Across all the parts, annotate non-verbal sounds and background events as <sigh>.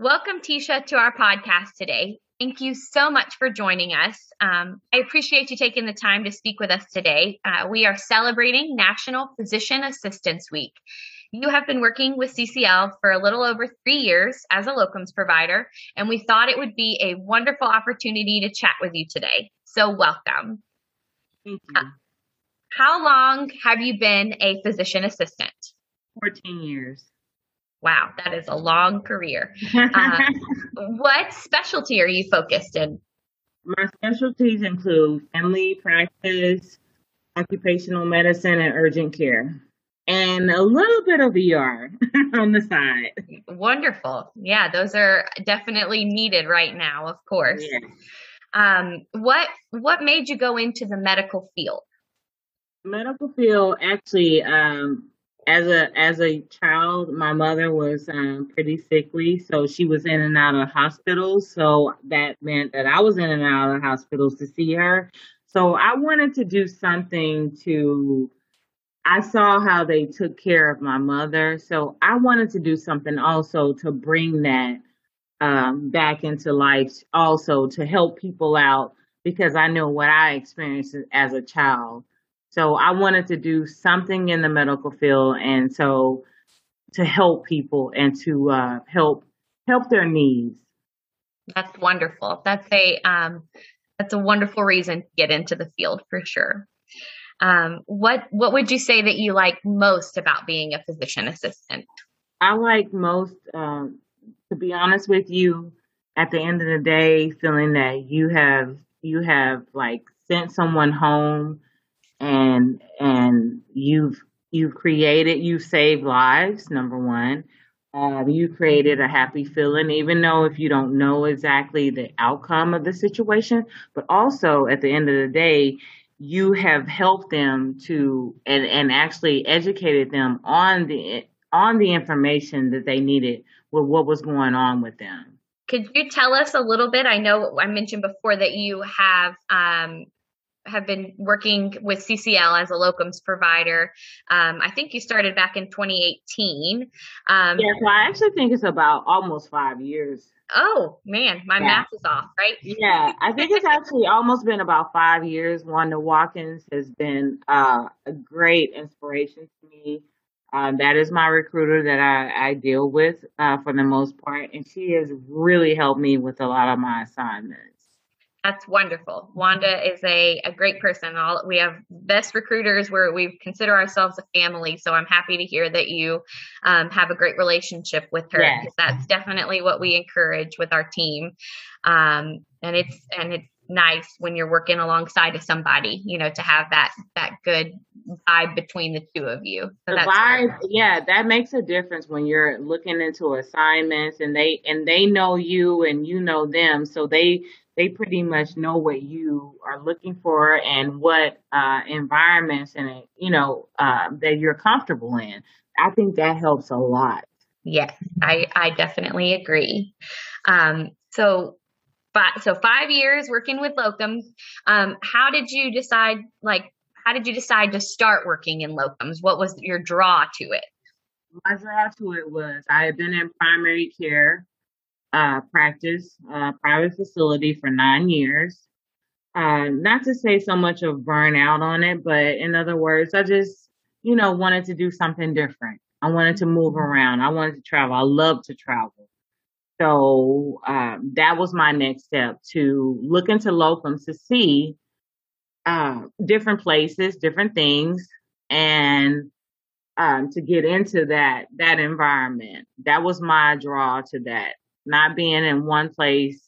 Welcome, Tisha, to our podcast today. Thank you so much for joining us. Um, I appreciate you taking the time to speak with us today. Uh, we are celebrating National Physician Assistants Week. You have been working with CCL for a little over three years as a locums provider, and we thought it would be a wonderful opportunity to chat with you today. So, welcome. Thank you. Uh, how long have you been a physician assistant? 14 years. Wow, that is a long career. Uh, <laughs> what specialty are you focused in? My specialties include family practice, occupational medicine, and urgent care, and a little bit of ER <laughs> on the side. Wonderful. Yeah, those are definitely needed right now, of course. Yeah. Um, what what made you go into the medical field? Medical field actually um, as a as a child, my mother was um, pretty sickly, so she was in and out of hospitals. So that meant that I was in and out of hospitals to see her. So I wanted to do something to. I saw how they took care of my mother, so I wanted to do something also to bring that um, back into life, also to help people out because I know what I experienced as a child. So I wanted to do something in the medical field, and so to help people and to uh, help help their needs. That's wonderful. That's a um, that's a wonderful reason to get into the field for sure. Um, what what would you say that you like most about being a physician assistant? I like most, um, to be honest with you, at the end of the day, feeling that you have you have like sent someone home and and you've you've created you've saved lives number one uh, you created a happy feeling even though if you don't know exactly the outcome of the situation but also at the end of the day you have helped them to and and actually educated them on the on the information that they needed with what was going on with them could you tell us a little bit? I know I mentioned before that you have um, have been working with CCL as a locums provider. Um, I think you started back in 2018. Um, yeah, so I actually think it's about almost five years. Oh man, my yeah. math is off, right? yeah, I think it's actually almost been about five years. Wanda Watkins has been uh, a great inspiration to me. Um, that is my recruiter that I, I deal with uh, for the most part, and she has really helped me with a lot of my assignments. That's wonderful. Wanda is a, a great person. All we have best recruiters where we consider ourselves a family. So I'm happy to hear that you um, have a great relationship with her. Yes. That's definitely what we encourage with our team. Um, and it's and it's nice when you're working alongside of somebody, you know, to have that that good vibe between the two of you. So the vibe, great. yeah, that makes a difference when you're looking into assignments and they and they know you and you know them, so they they pretty much know what you are looking for and what uh, environments and you know uh, that you're comfortable in. I think that helps a lot. Yes, I I definitely agree. Um, so five, so five years working with locums. Um, how did you decide? Like, how did you decide to start working in locums? What was your draw to it? My draw to it was I had been in primary care uh, practice, uh, private facility for nine years. Uh, not to say so much of burnout on it, but in other words, I just, you know, wanted to do something different. I wanted to move mm-hmm. around. I wanted to travel. I love to travel. So um, that was my next step to look into locums to see uh, different places, different things, and um, to get into that that environment. That was my draw to that not being in one place,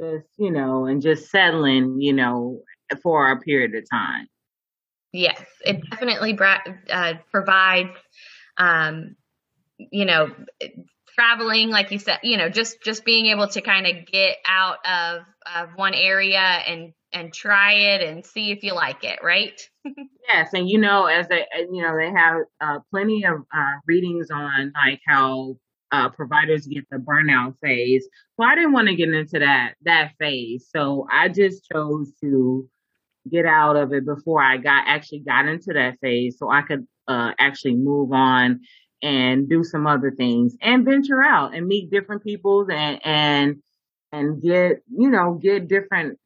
just, you know, and just settling, you know, for a period of time. Yes, it definitely uh, provides, um, you know, traveling, like you said, you know, just just being able to kind of get out of of one area and and try it and see if you like it, right? <laughs> yes, and you know, as they, you know, they have uh, plenty of uh, readings on like how uh, providers get the burnout phase. So I didn't want to get into that that phase. So I just chose to get out of it before I got actually got into that phase, so I could uh, actually move on and do some other things and venture out and meet different people and and and get you know get different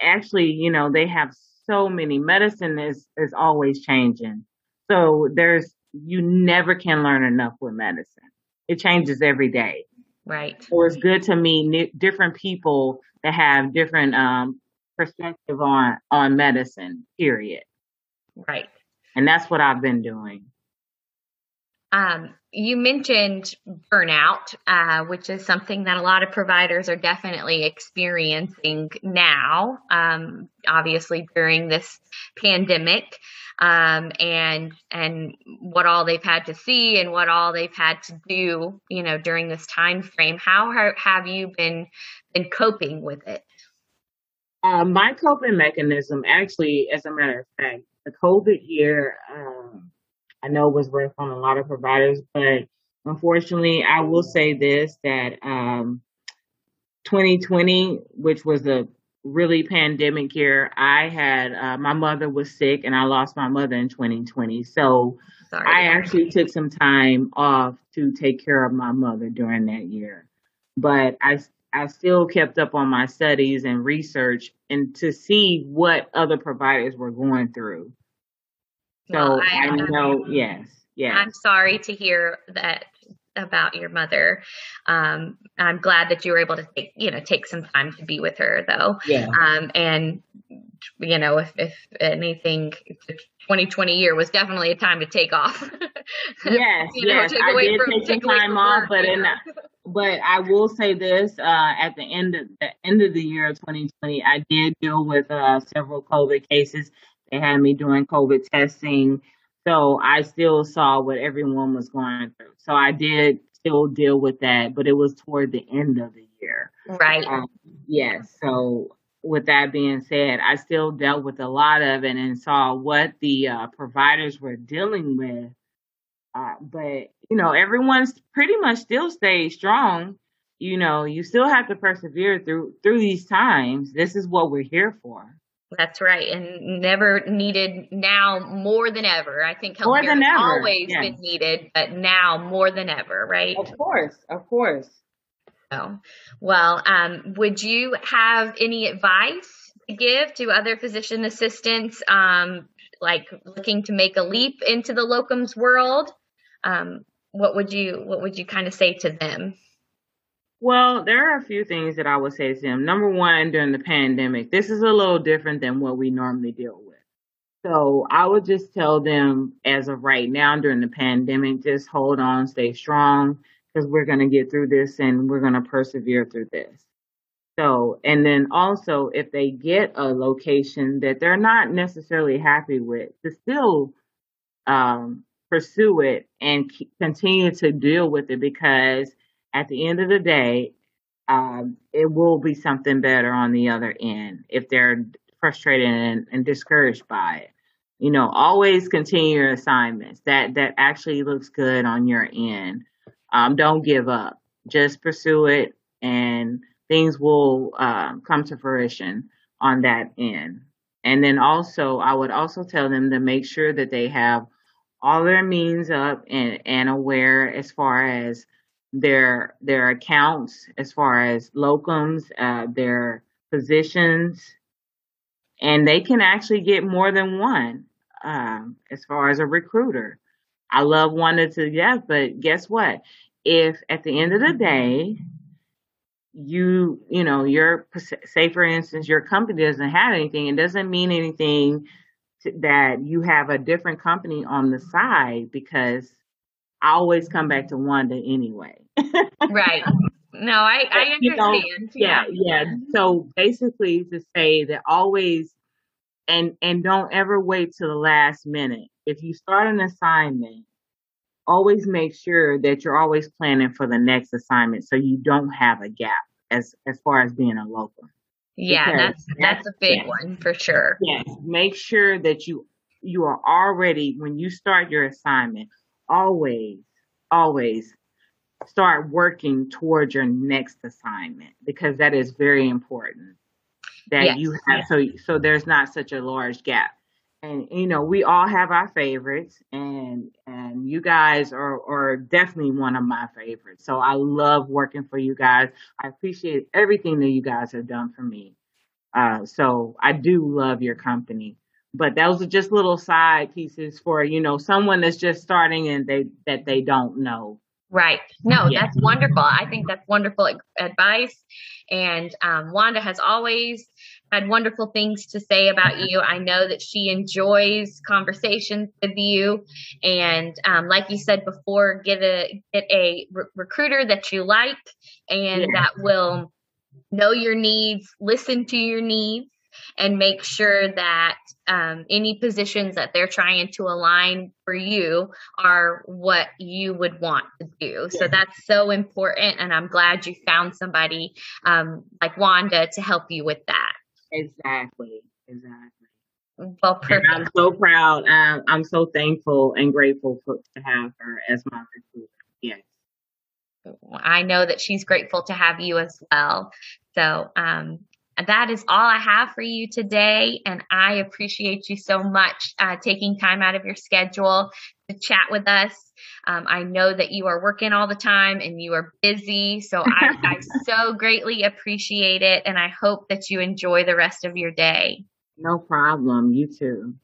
actually you know they have so many medicine is is always changing so there's you never can learn enough with medicine it changes every day. Right. So it's good to meet different people that have different um perspective on on medicine period. Right. And that's what i've been doing. Um, you mentioned burnout, uh, which is something that a lot of providers are definitely experiencing now, um, obviously during this pandemic, um, and and what all they've had to see and what all they've had to do, you know, during this time frame. How have you been been coping with it? Uh, my coping mechanism, actually, as a matter of fact, the COVID year. Um, I know was rough on a lot of providers, but unfortunately, I will say this that um, 2020, which was a really pandemic year, I had uh, my mother was sick and I lost my mother in 2020. So Sorry. I actually took some time off to take care of my mother during that year. But I I still kept up on my studies and research and to see what other providers were going through. So well, I, I know, yes, yes. I'm sorry to hear that about your mother. Um, I'm glad that you were able to take, you know, take some time to be with her though. Yeah. Um, and you know, if, if anything, 2020 year was definitely a time to take off. <laughs> yes, you know, yes. I did from, take some time off, but in, but I will say this, uh, at the end of the end of the year of 2020, I did deal with, uh, several COVID cases they had me doing COVID testing. So I still saw what everyone was going through. So I did still deal with that, but it was toward the end of the year. Right. Um, yes. So with that being said, I still dealt with a lot of it and saw what the uh, providers were dealing with. Uh, but you know, everyone's pretty much still stayed strong. You know, you still have to persevere through through these times. This is what we're here for. That's right, and never needed now more than ever. I think healthcare has ever. always yes. been needed, but now more than ever, right? Of course, of course. So, well, um, would you have any advice to give to other physician assistants, um, like looking to make a leap into the locums world? Um, what would you What would you kind of say to them? Well, there are a few things that I would say to them. Number one, during the pandemic, this is a little different than what we normally deal with. So I would just tell them as of right now during the pandemic, just hold on, stay strong, because we're going to get through this and we're going to persevere through this. So, and then also if they get a location that they're not necessarily happy with, to still um, pursue it and continue to deal with it because at the end of the day, um, it will be something better on the other end if they're frustrated and, and discouraged by it. You know, always continue your assignments. That that actually looks good on your end. Um, don't give up. Just pursue it, and things will uh, come to fruition on that end. And then also, I would also tell them to make sure that they have all their means up and, and aware as far as their their accounts as far as locums, uh, their positions, and they can actually get more than one um, as far as a recruiter. I love Wanda to death, but guess what? If at the end of the day, you you know your say for instance your company doesn't have anything, it doesn't mean anything to, that you have a different company on the side because I always come back to Wanda anyway. Right. No, I, <laughs> I understand. Know, yeah, yeah. So basically to say that always and and don't ever wait to the last minute. If you start an assignment, always make sure that you're always planning for the next assignment so you don't have a gap as as far as being a local. Yeah, that's that's, that's a big one for sure. Yes. Make sure that you you are already when you start your assignment, always, always start working towards your next assignment because that is very important that yes, you have yes. so so there's not such a large gap. And you know we all have our favorites and and you guys are are definitely one of my favorites. So i love working for you guys. I appreciate everything that you guys have done for me. Uh, so i do love your company. But those are just little side pieces for you know someone that's just starting and they that they don't know Right. No, yeah. that's wonderful. I think that's wonderful advice. And um, Wanda has always had wonderful things to say about you. I know that she enjoys conversations with you, and um, like you said before, get a get a re- recruiter that you like and yeah. that will know your needs, listen to your needs, and make sure that um, any positions that they're trying to align for you are what you would want to do. Yeah. So that's so important. And I'm glad you found somebody um, like Wanda to help you with that. Exactly. Exactly. Well, perfect. And I'm so proud. Um, I'm so thankful and grateful for, to have her as my recruiter. Yes. I know that she's grateful to have you as well. So, um, that is all I have for you today. And I appreciate you so much uh, taking time out of your schedule to chat with us. Um, I know that you are working all the time and you are busy. So I, <laughs> I so greatly appreciate it. And I hope that you enjoy the rest of your day. No problem. You too.